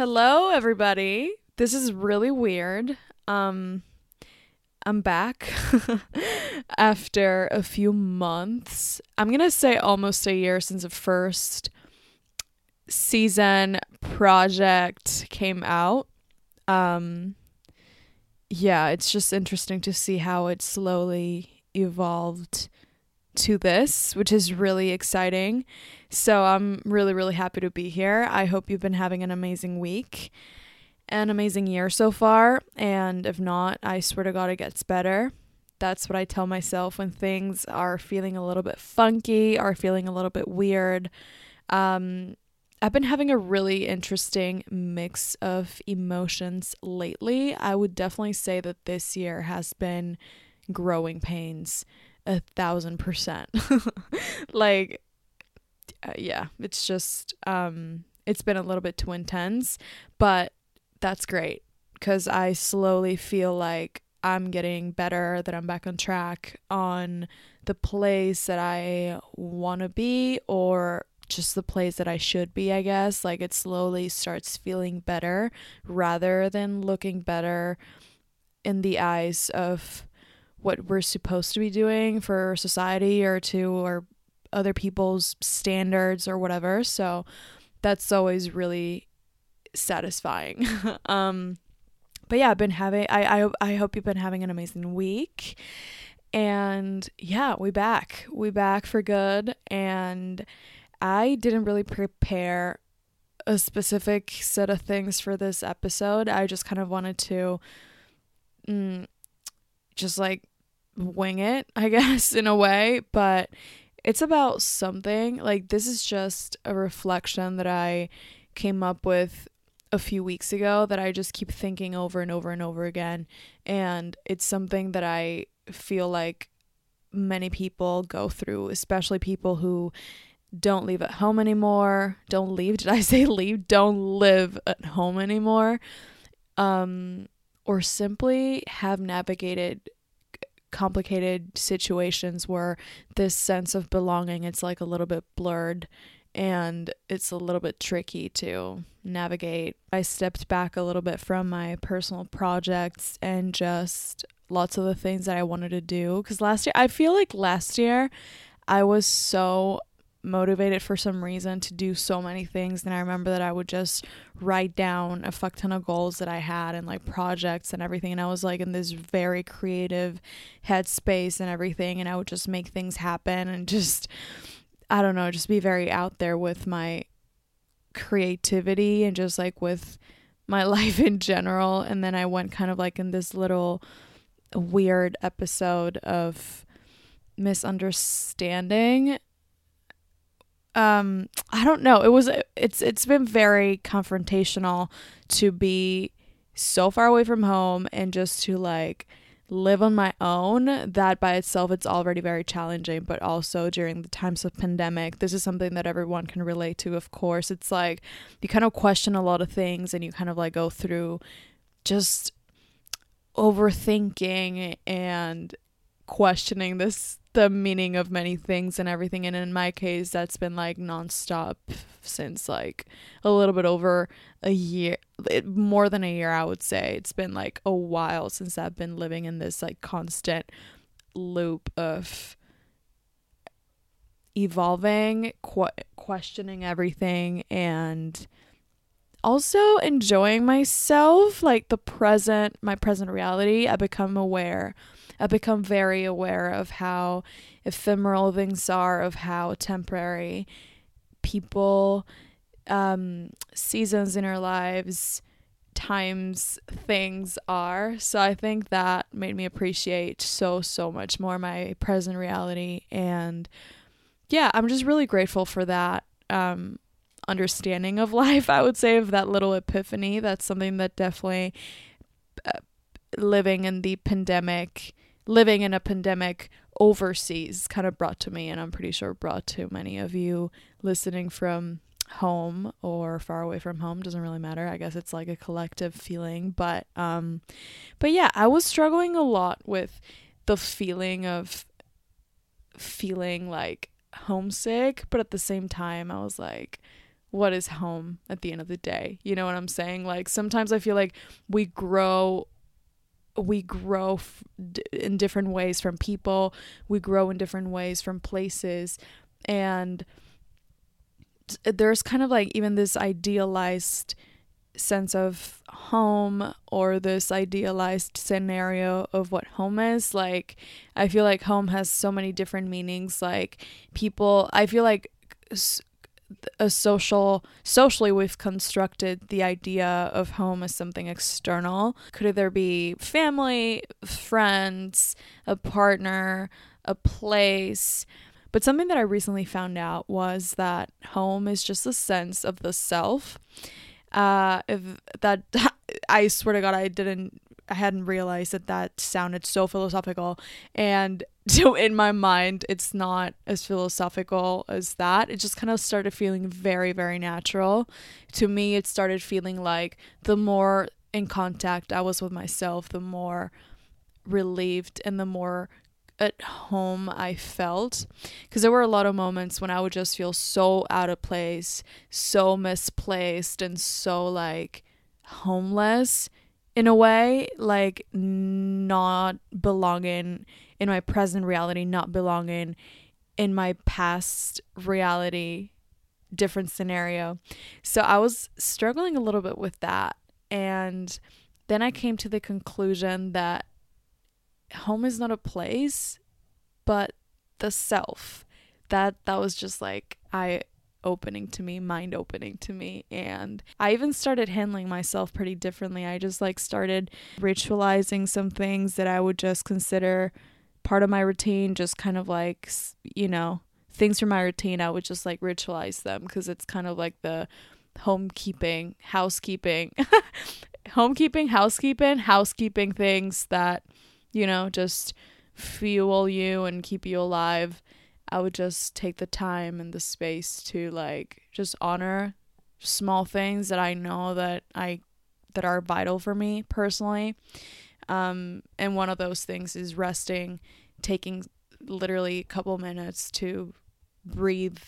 Hello, everybody. This is really weird. Um, I'm back after a few months. I'm gonna say almost a year since the first season project came out. Um, yeah, it's just interesting to see how it slowly evolved to this, which is really exciting. So I'm really, really happy to be here. I hope you've been having an amazing week, an amazing year so far. And if not, I swear to God, it gets better. That's what I tell myself when things are feeling a little bit funky or feeling a little bit weird. Um, I've been having a really interesting mix of emotions lately. I would definitely say that this year has been growing pains a thousand percent. like, uh, yeah, it's just, um, it's been a little bit too intense, but that's great because I slowly feel like I'm getting better, that I'm back on track on the place that I want to be or just the place that I should be, I guess. Like it slowly starts feeling better rather than looking better in the eyes of what we're supposed to be doing for society or to or other people's standards or whatever. So that's always really satisfying. um but yeah, I've been having I, I I hope you've been having an amazing week. And yeah, we back. We back for good and I didn't really prepare a specific set of things for this episode. I just kind of wanted to mm, just like wing it, I guess, in a way, but it's about something. Like, this is just a reflection that I came up with a few weeks ago that I just keep thinking over and over and over again. And it's something that I feel like many people go through, especially people who don't leave at home anymore. Don't leave. Did I say leave? Don't live at home anymore. Um, or simply have navigated complicated situations where this sense of belonging it's like a little bit blurred and it's a little bit tricky to navigate. I stepped back a little bit from my personal projects and just lots of the things that I wanted to do cuz last year I feel like last year I was so motivated for some reason to do so many things and I remember that I would just write down a fuck ton of goals that I had and like projects and everything and I was like in this very creative headspace and everything and I would just make things happen and just I don't know just be very out there with my creativity and just like with my life in general and then I went kind of like in this little weird episode of misunderstanding um I don't know. It was it's it's been very confrontational to be so far away from home and just to like live on my own that by itself it's already very challenging but also during the times of pandemic this is something that everyone can relate to of course it's like you kind of question a lot of things and you kind of like go through just overthinking and questioning this the meaning of many things and everything. And in my case, that's been like nonstop since like a little bit over a year, more than a year, I would say. It's been like a while since I've been living in this like constant loop of evolving, qu- questioning everything, and also enjoying myself, like the present, my present reality. I become aware I've become very aware of how ephemeral things are, of how temporary people, um, seasons in our lives, times, things are. So I think that made me appreciate so, so much more my present reality. And yeah, I'm just really grateful for that. Um, understanding of life, I would say, of that little epiphany. That's something that definitely uh, living in the pandemic living in a pandemic overseas kind of brought to me and I'm pretty sure brought to many of you listening from home or far away from home doesn't really matter i guess it's like a collective feeling but um but yeah i was struggling a lot with the feeling of feeling like homesick but at the same time i was like what is home at the end of the day. You know what I'm saying? Like sometimes I feel like we grow we grow f- in different ways from people, we grow in different ways from places. And there's kind of like even this idealized sense of home or this idealized scenario of what home is. Like i feel like home has so many different meanings. Like people i feel like a social socially we've constructed the idea of home as something external. Could either be family friends a partner a place? But something that i recently found out was that home is just a sense of the self. Uh if that i swear to god i didn't I hadn't realized that that sounded so philosophical. And so in my mind, it's not as philosophical as that. It just kind of started feeling very, very natural. To me, it started feeling like the more in contact I was with myself, the more relieved and the more at home I felt. Because there were a lot of moments when I would just feel so out of place, so misplaced, and so like homeless in a way, like not belonging in my present reality, not belonging in my past reality, different scenario. So I was struggling a little bit with that. And then I came to the conclusion that home is not a place, but the self. That that was just like I opening to me, mind opening to me. And I even started handling myself pretty differently. I just like started ritualizing some things that I would just consider part of my routine, just kind of like, you know, things from my routine. I would just like ritualize them because it's kind of like the homekeeping, housekeeping, homekeeping, housekeeping, housekeeping things that, you know, just fuel you and keep you alive I would just take the time and the space to like just honor small things that I know that I that are vital for me personally. Um, and one of those things is resting, taking literally a couple minutes to breathe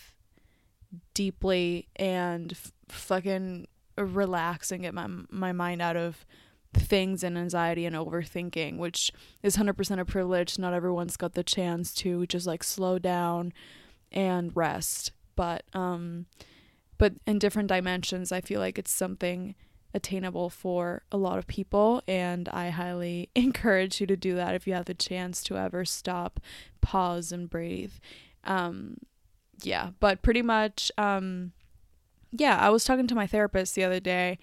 deeply and f- fucking relax and get my my mind out of things and anxiety and overthinking, which is 100% a privilege. Not everyone's got the chance to just like slow down and rest. But um but in different dimensions, I feel like it's something attainable for a lot of people and I highly encourage you to do that if you have the chance to ever stop, pause and breathe. Um yeah, but pretty much um yeah, I was talking to my therapist the other day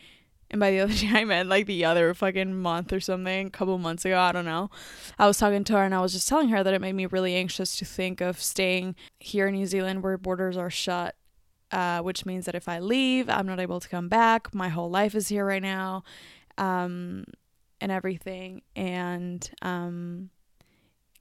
and by the other day, I meant like the other fucking month or something, a couple months ago. I don't know. I was talking to her and I was just telling her that it made me really anxious to think of staying here in New Zealand where borders are shut, uh, which means that if I leave, I'm not able to come back. My whole life is here right now, um, and everything. And um,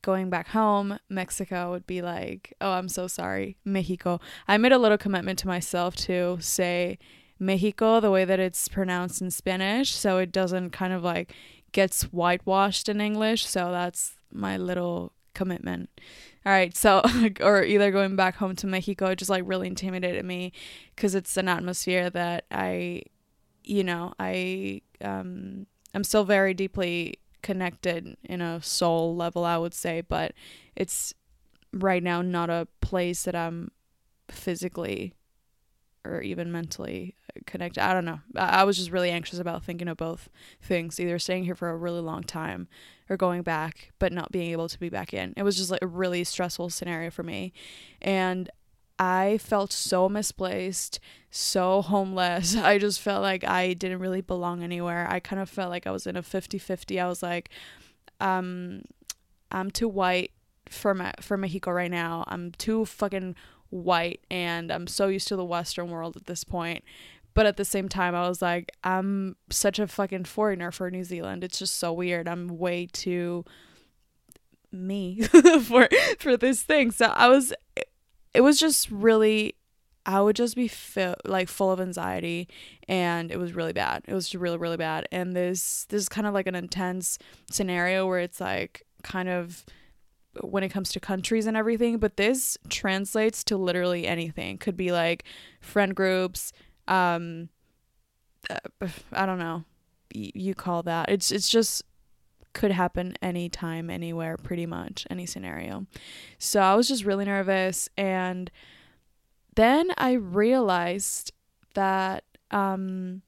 going back home, Mexico would be like, oh, I'm so sorry, Mexico. I made a little commitment to myself to say, Mexico the way that it's pronounced in Spanish, so it doesn't kind of like gets whitewashed in English. So that's my little commitment. All right, so or either going back home to Mexico just like really intimidated me because it's an atmosphere that I, you know, I um I'm still very deeply connected in a soul level, I would say, but it's right now not a place that I'm physically or even mentally connected. I don't know. I, was just really anxious about thinking of both things, either staying here for a really long time or going back, but not being able to be back in. It was just like a really stressful scenario for me. And I felt so misplaced, so homeless. I just felt like I didn't really belong anywhere. I kind of felt like I was in a 50-50. I was like um I'm too white for Me- for Mexico right now. I'm too fucking white and I'm so used to the western world at this point but at the same time, I was like, I'm such a fucking foreigner for New Zealand. It's just so weird. I'm way too me for for this thing. So I was it was just really I would just be fi- like full of anxiety and it was really bad. It was really really bad. And this this is kind of like an intense scenario where it's like kind of when it comes to countries and everything, but this translates to literally anything. Could be like friend groups, um uh, I don't know. you call that. It's it's just could happen anytime, anywhere, pretty much, any scenario. So I was just really nervous. And then I realized that, um,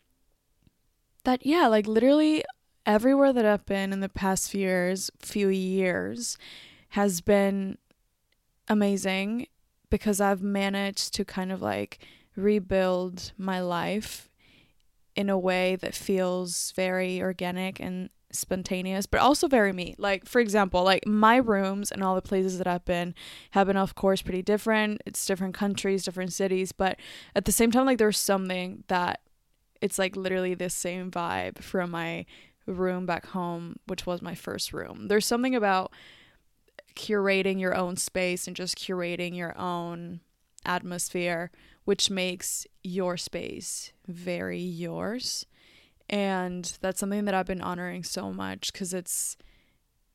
that, yeah, like literally everywhere that I've been in the past few years, few years has been amazing because I've managed to kind of like rebuild my life in a way that feels very organic and spontaneous, but also very me. Like, for example, like my rooms and all the places that I've been have been, of course, pretty different. It's different countries, different cities, but at the same time, like, there's something that it's like literally the same vibe from my room back home, which was my first room. There's something about curating your own space and just curating your own atmosphere, which makes your space very yours and that's something that I've been honoring so much because it's,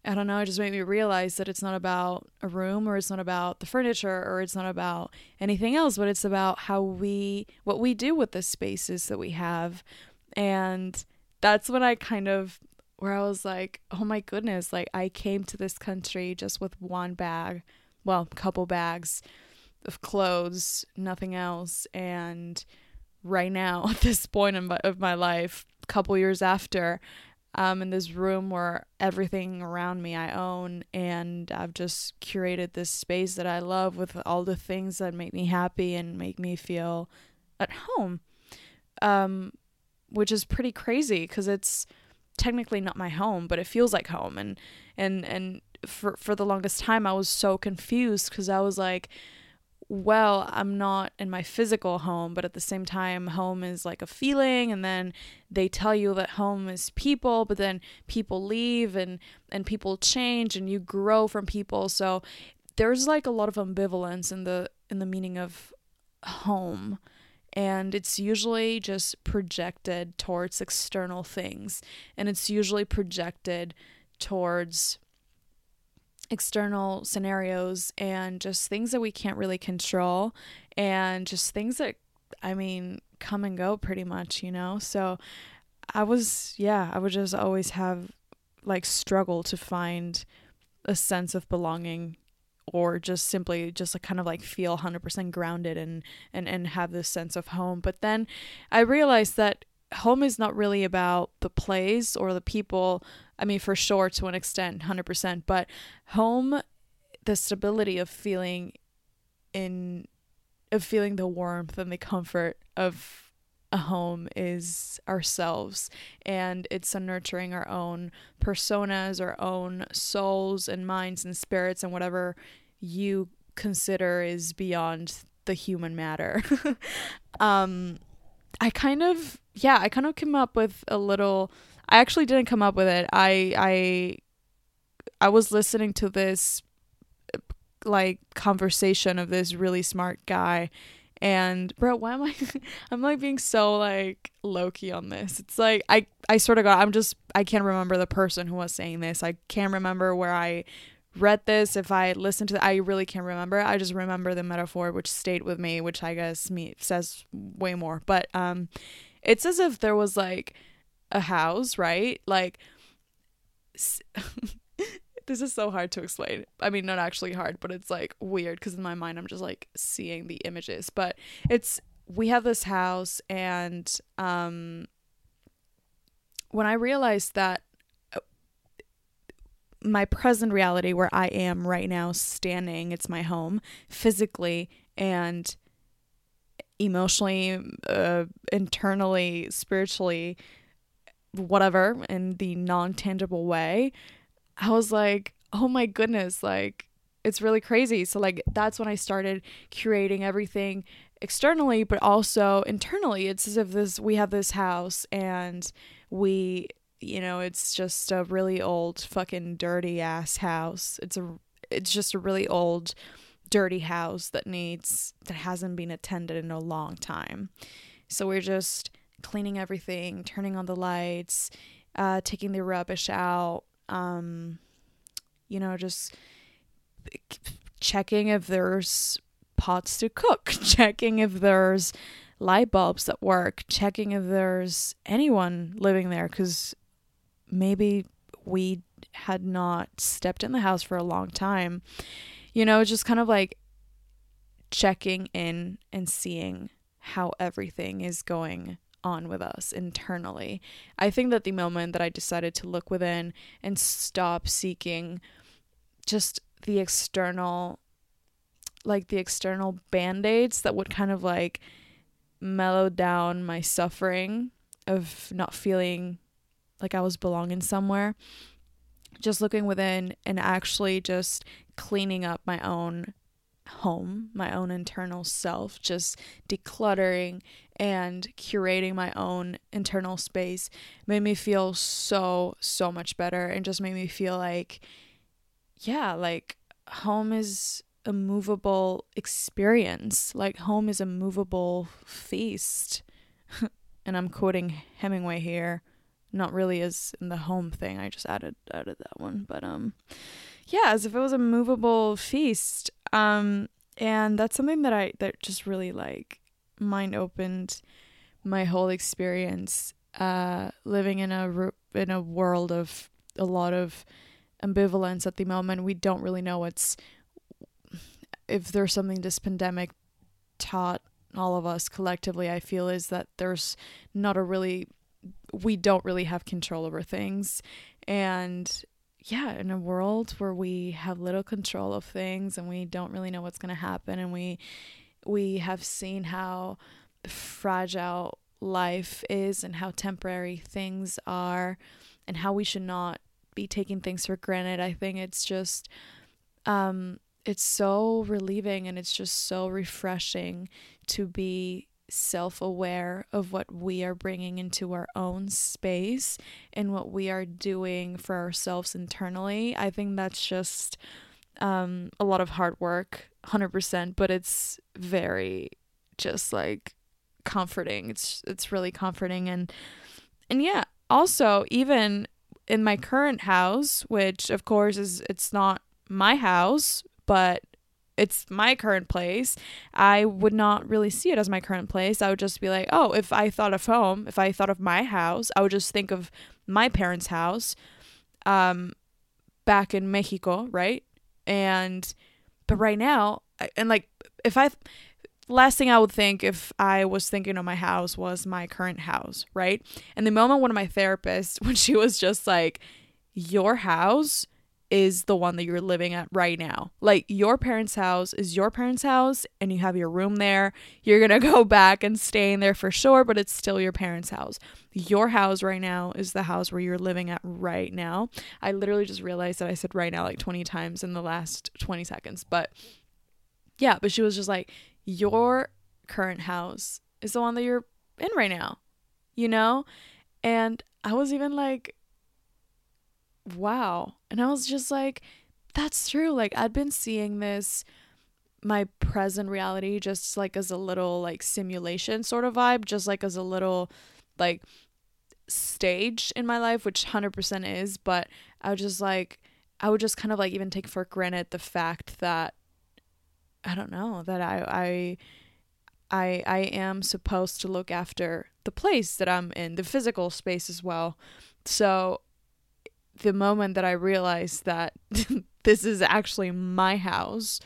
I don't know, it just made me realize that it's not about a room or it's not about the furniture or it's not about anything else, but it's about how we, what we do with the spaces that we have. And that's when I kind of, where I was like, oh my goodness, like I came to this country just with one bag, well, couple bags of clothes, nothing else. And right now, at this point in my, of my life, a couple years after I'm in this room where everything around me I own, and I've just curated this space that I love with all the things that make me happy and make me feel at home, um, which is pretty crazy because it's technically not my home, but it feels like home, and and and for for the longest time I was so confused because I was like well, I'm not in my physical home, but at the same time, home is like a feeling, and then they tell you that home is people, but then people leave and and people change, and you grow from people. So there's like a lot of ambivalence in the in the meaning of home, and it's usually just projected towards external things, and it's usually projected towards external scenarios and just things that we can't really control and just things that I mean come and go pretty much, you know? So I was yeah, I would just always have like struggle to find a sense of belonging or just simply just like kind of like feel 100% grounded and and and have this sense of home. But then I realized that home is not really about the place or the people I mean, for sure to an extent, 100%. But home, the stability of feeling in, of feeling the warmth and the comfort of a home is ourselves. And it's a nurturing our own personas, our own souls and minds and spirits and whatever you consider is beyond the human matter. um, I kind of, yeah, I kind of came up with a little I actually didn't come up with it. I I I was listening to this like conversation of this really smart guy. And bro why am i i'm like being so like low-key on this? It's like i i sort of got i'm just i can't remember the person who was saying this. I can't remember where i read this if i listened to it i really can't remember i just remember the metaphor which stayed with me which i guess me says way more but um it's as if there was like a house, right? Like, this is so hard to explain. I mean, not actually hard, but it's like weird because in my mind, I'm just like seeing the images. But it's, we have this house, and um, when I realized that my present reality where I am right now standing, it's my home physically and emotionally, uh, internally, spiritually, whatever in the non-tangible way. I was like oh my goodness like it's really crazy. So like that's when i started curating everything externally but also internally. It's as if this we have this house and we you know it's just a really old fucking dirty ass house. It's a it's just a really old dirty house that needs that hasn't been attended in a long time. So we're just cleaning everything, turning on the lights, uh, taking the rubbish out, um, you know, just checking if there's pots to cook, checking if there's light bulbs that work, checking if there's anyone living there because maybe we had not stepped in the house for a long time. You know, just kind of like checking in and seeing how everything is going on with us internally. I think that the moment that I decided to look within and stop seeking just the external like the external band-aids that would kind of like mellow down my suffering of not feeling like I was belonging somewhere. Just looking within and actually just cleaning up my own home, my own internal self, just decluttering and curating my own internal space made me feel so, so much better and just made me feel like, yeah, like home is a movable experience. Like home is a movable feast. and I'm quoting Hemingway here. Not really as in the home thing. I just added added that one, but um yeah, as if it was a movable feast. Um and that's something that I that just really like mind opened my whole experience uh living in a in a world of a lot of ambivalence at the moment. We don't really know what's if there's something this pandemic taught all of us collectively, I feel is that there's not a really, we don't really have control over things. And yeah, in a world where we have little control of things and we don't really know what's going to happen, and we, we have seen how fragile life is and how temporary things are and how we should not be taking things for granted. I think it's just um it's so relieving and it's just so refreshing to be self aware of what we are bringing into our own space and what we are doing for ourselves internally. I think that's just um, a lot of hard work, 100%, but it's very just like comforting. It's it's really comforting and and yeah, also even in my current house, which of course is it's not my house, but it's my current place, I would not really see it as my current place. I would just be like, oh, if I thought of home, if I thought of my house, I would just think of my parents' house um, back in Mexico, right? And, but right now, and like, if I, last thing I would think if I was thinking of my house was my current house, right? And the moment one of my therapists, when she was just like, your house is the one that you're living at right now. Like your parents' house is your parents' house and you have your room there. You're going to go back and stay in there for sure, but it's still your parents' house. Your house right now is the house where you're living at right now. I literally just realized that I said right now like 20 times in the last 20 seconds. But yeah, but she was just like, your current house is the one that you're in right now, you know? And I was even like, wow. And I was just like, that's true. Like, I'd been seeing this, my present reality, just like as a little like simulation sort of vibe, just like as a little like stage in my life, which 100% is. But I was just like, I would just kind of like even take for granted the fact that I don't know that I I I I am supposed to look after the place that I'm in, the physical space as well. So the moment that I realized that this is actually my house,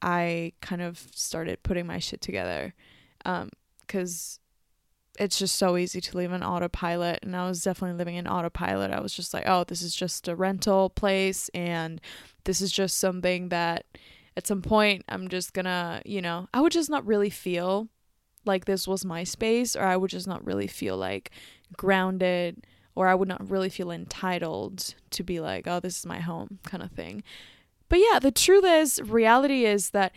I kind of started putting my shit together. Um, cuz it's just so easy to live in autopilot and I was definitely living in autopilot. I was just like, "Oh, this is just a rental place and this is just something that at some point I'm just to, you know, I would just not really feel like this was my space or I would just not really feel like grounded or I would not really feel entitled to be like, oh, this is my home kind of thing. But yeah, the truth is, reality is that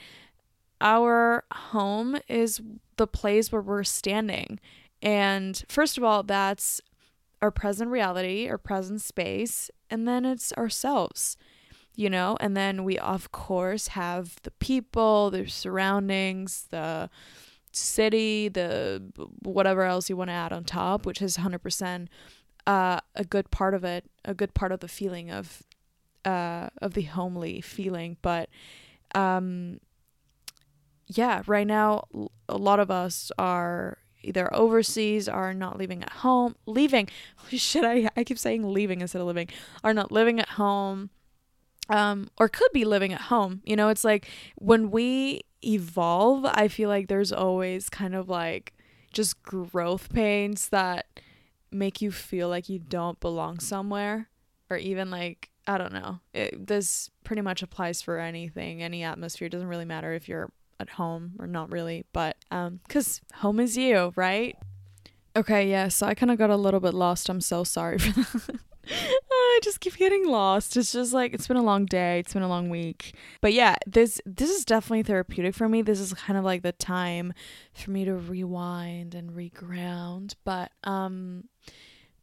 our home is the place where we're standing. And first of all, that's our present reality, our present space, and then it's ourselves, you know? And then we, of course, have the people, the surroundings, the city, the whatever else you want to add on top, which is 100% uh, a good part of it, a good part of the feeling of uh, of the homely feeling. But um, yeah, right now a lot of us are either overseas are not living at home, leaving. Shit, I I keep saying leaving instead of living. Are not living at home. Um, or could be living at home. You know, it's like when we evolve, I feel like there's always kind of like just growth pains that make you feel like you don't belong somewhere or even like I don't know. It, this pretty much applies for anything, any atmosphere. It doesn't really matter if you're at home or not really, but um cuz home is you, right? Okay, yeah, so I kind of got a little bit lost. I'm so sorry for that. I just keep getting lost. It's just like it's been a long day. It's been a long week. But yeah, this this is definitely therapeutic for me. This is kind of like the time for me to rewind and reground. But um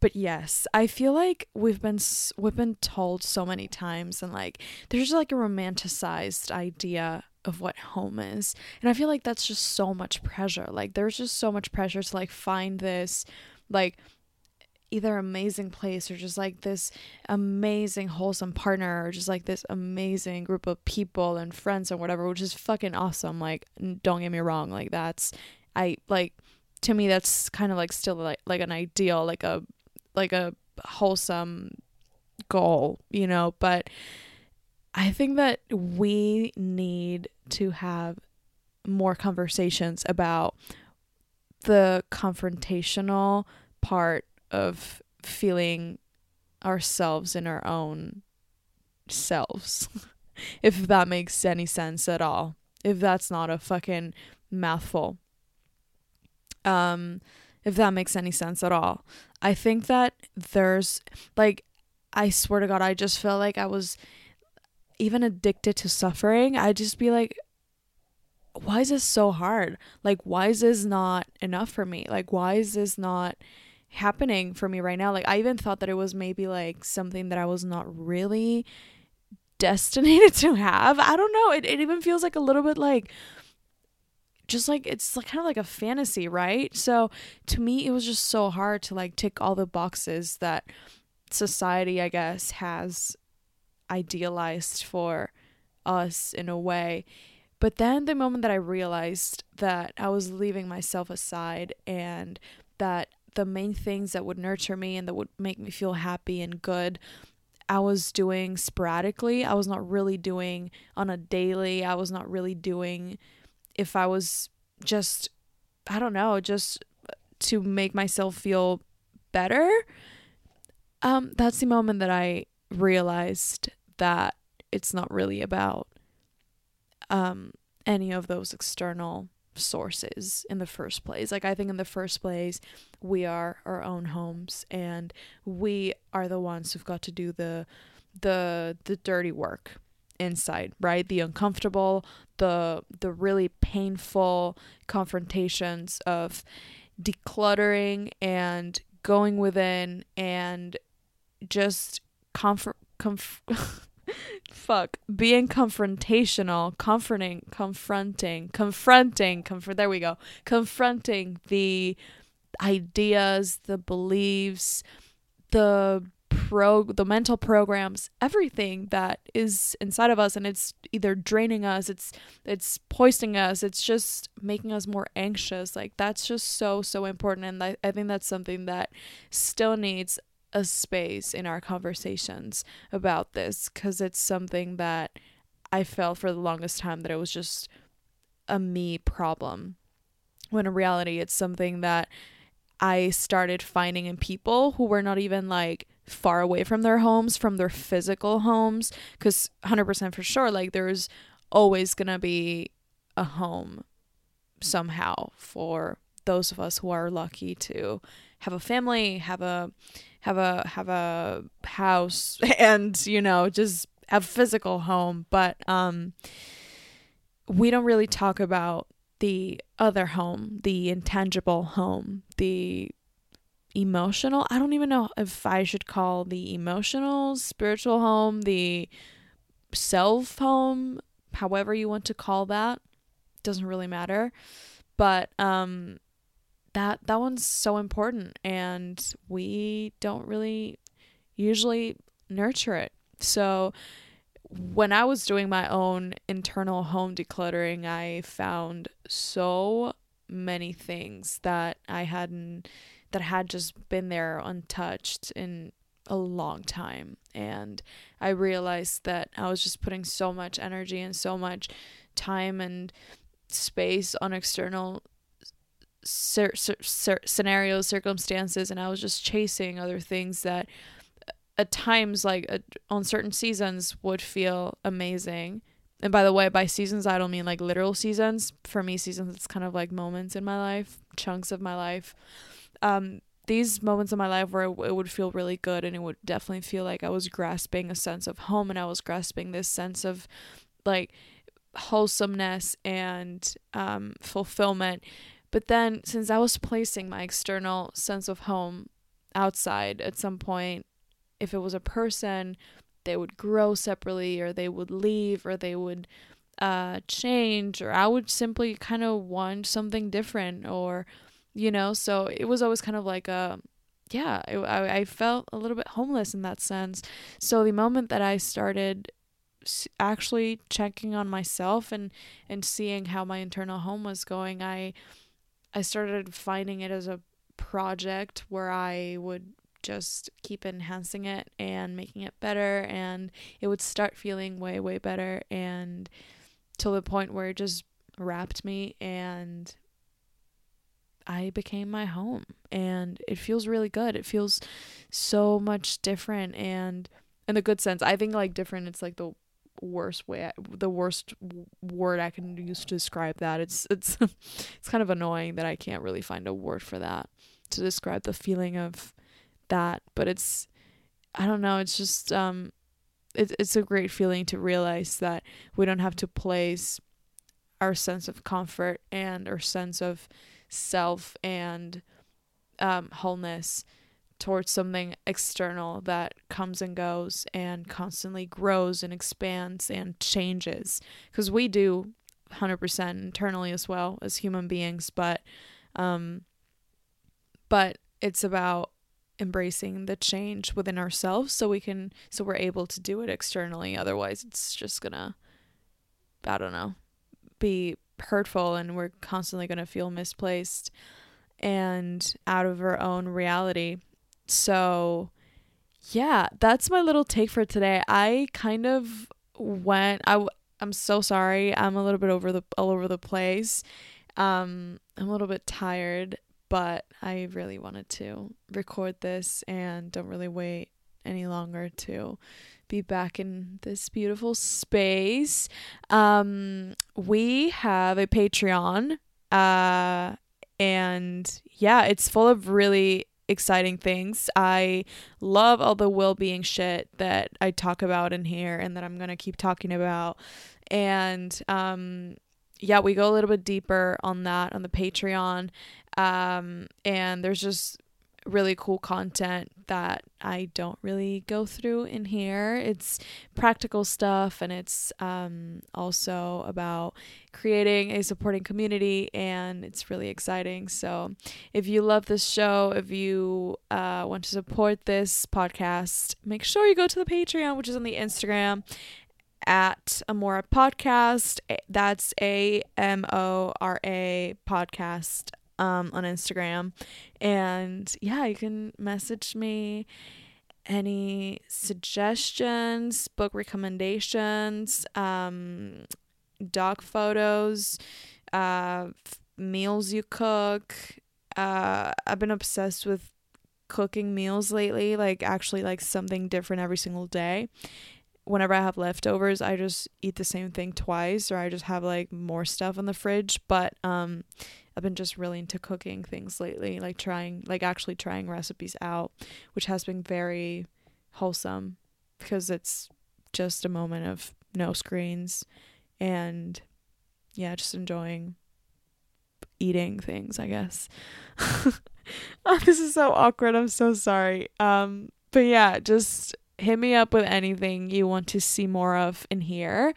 but yes, I feel like we've been we've been told so many times and like there's like a romanticized idea of what home is. And I feel like that's just so much pressure. Like there's just so much pressure to like find this like either amazing place or just like this amazing wholesome partner or just like this amazing group of people and friends and whatever which is fucking awesome. Like don't get me wrong like that's i like to me that's kind of like still like like an ideal like a like a wholesome goal you know? But i think that we need to have more conversations about the confrontational part of feeling ourselves in our own selves. if that makes any sense at all. If that's not a fucking mouthful. Um if that makes any sense at all. I think that there's like I swear to god I just felt like I was even addicted to suffering. I'd just be like why is this so hard? Like why is this not enough for me? Like why is this not happening for me right now. Like I even thought that it was maybe like something that I was not really destined to have. I don't know. It it even feels like a little bit like just like it's like kind of like a fantasy, right? So to me it was just so hard to like tick all the boxes that society, I guess, has idealized for us in a way. But then the moment that I realized that I was leaving myself aside and that the main things that would nurture me and that would make me feel happy and good I was doing sporadically. I was not really doing on a daily. I was not really doing if I was just I don't know, just to make myself feel better. Um that's the moment that I realized that it's not really about um any of those external sources in the first place. Like I think in the first place we are our own homes and we are the ones who've got to do the the the dirty work inside, right? The uncomfortable, the the really painful confrontations of decluttering and going within and just comfort comf- fuck. Being confrontational. Comforting. Confronting. Confronting. Comfort there we go. Confronting the ideas the beliefs the pro the mental programs everything that is inside of us and it's either draining us it's it's poisoning us it's just making us more anxious. Like that's just so so important and I, I think that's something that still needs a space in our conversations about this because it's something that I felt for the longest time that it was just a me problem. When in reality, it's something that I started finding in people who were not even like far away from their homes, from their physical homes. Because 100% for sure, like there's always going to be a home somehow for those of us who are lucky to have a family, have a have a have a house and you know just have a physical home but um we don't really talk about the other home the intangible home the emotional i don't even know if i should call the emotional spiritual home the self home however you want to call that doesn't really matter. But um that that one's so important and we don't really usually nurture it. So when I was doing my own internal home decluttering, I found so many things that I hadn't that had just been there untouched in a long time and I realized that I was just putting so much energy and so much time and space on external cer- cer- scenarios circumstances and I was just chasing other things that at times like uh, on certain seasons would feel amazing. And by the way by seasons i don't mean like literal seasons. For me seasons it's kind of like moments in my life chunks of my life. Um these moments in my life where it would feel really good and it would definitely feel like i was grasping a sense of home and i was grasping this sense of like wholesomeness and um fulfillment but then since i was placing my external sense of home outside at some point if it was a person, they would grow separately or they would leave or they would uh, change or I would simply kind of want something different or, you know, so it was always kind of like a, yeah, it, I, I felt a little bit homeless in that sense. So the moment that I started actually checking on myself and and seeing how my internal home was going i i started finding it as a project where i would just keep enhancing it and making it better and it would start feeling way way better and till the point where it just wrapped me and I became my home and it feels really good. It feels so much different and in the good sense. I think like different it's like the worst way the worst word I can use to describe that. It's it's it's kind of annoying that I can't really find a word for that to describe the feeling of that, but it's I don't know, it's just um it's it's a great feeling to realize that we don't have to place our sense of comfort and our sense of self and um, wholeness towards something external that comes and goes and constantly grows and expands and changes. Because we do 100% internally as well as human beings but um but it's about embracing the change within ourselves so we can so we're able to do it externally. Otherwise it's just gonna i don't know be hurtful and we're constantly gonna feel misplaced and out of our own reality so yeah that's my little take for today. I kind of went i i'm so sorry. I'm a little bit over the all over the place. Um i'm a little bit tired but I really wanted to record this and don't really wait any longer to be back in this beautiful space. Um, we have a Patreon, uh, and yeah, it's full of really exciting things. I love all the well being shit that I talk about in here and that I'm gonna keep talking about. And um, yeah, we go a little bit deeper on that on the Patreon. Um, and there's just really cool content that I don't really go through in here. It's practical stuff and it's um, also about creating a supporting community, and it's really exciting. So, if you love this show, if you uh, want to support this podcast, make sure you go to the Patreon, which is on the Instagram at Amora Podcast. That's A M O R A Podcast um, on Instagram. And yeah, you can message me any suggestions, book recommendations, um, dog photos, uh, f- meals you cook. Uh, I've been obsessed with cooking meals lately, like actually like something different every single day. Whenever I have leftovers, I just eat the same thing twice or I just have like more stuff in the fridge, but um I've been just really into cooking things lately, like trying, like actually trying recipes out, which has been very wholesome because it's just a moment of no screens and yeah, just enjoying eating things, I guess. oh, this is so awkward. I'm so sorry. Um, but yeah, just hit me up with anything you want to see more of in here.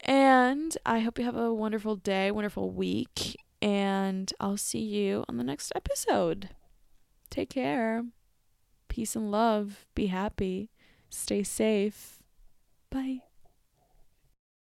And I hope you have a wonderful day, wonderful week, and I'll see you on the next episode. Take care. Peace and love. Be happy. Stay safe. Bye.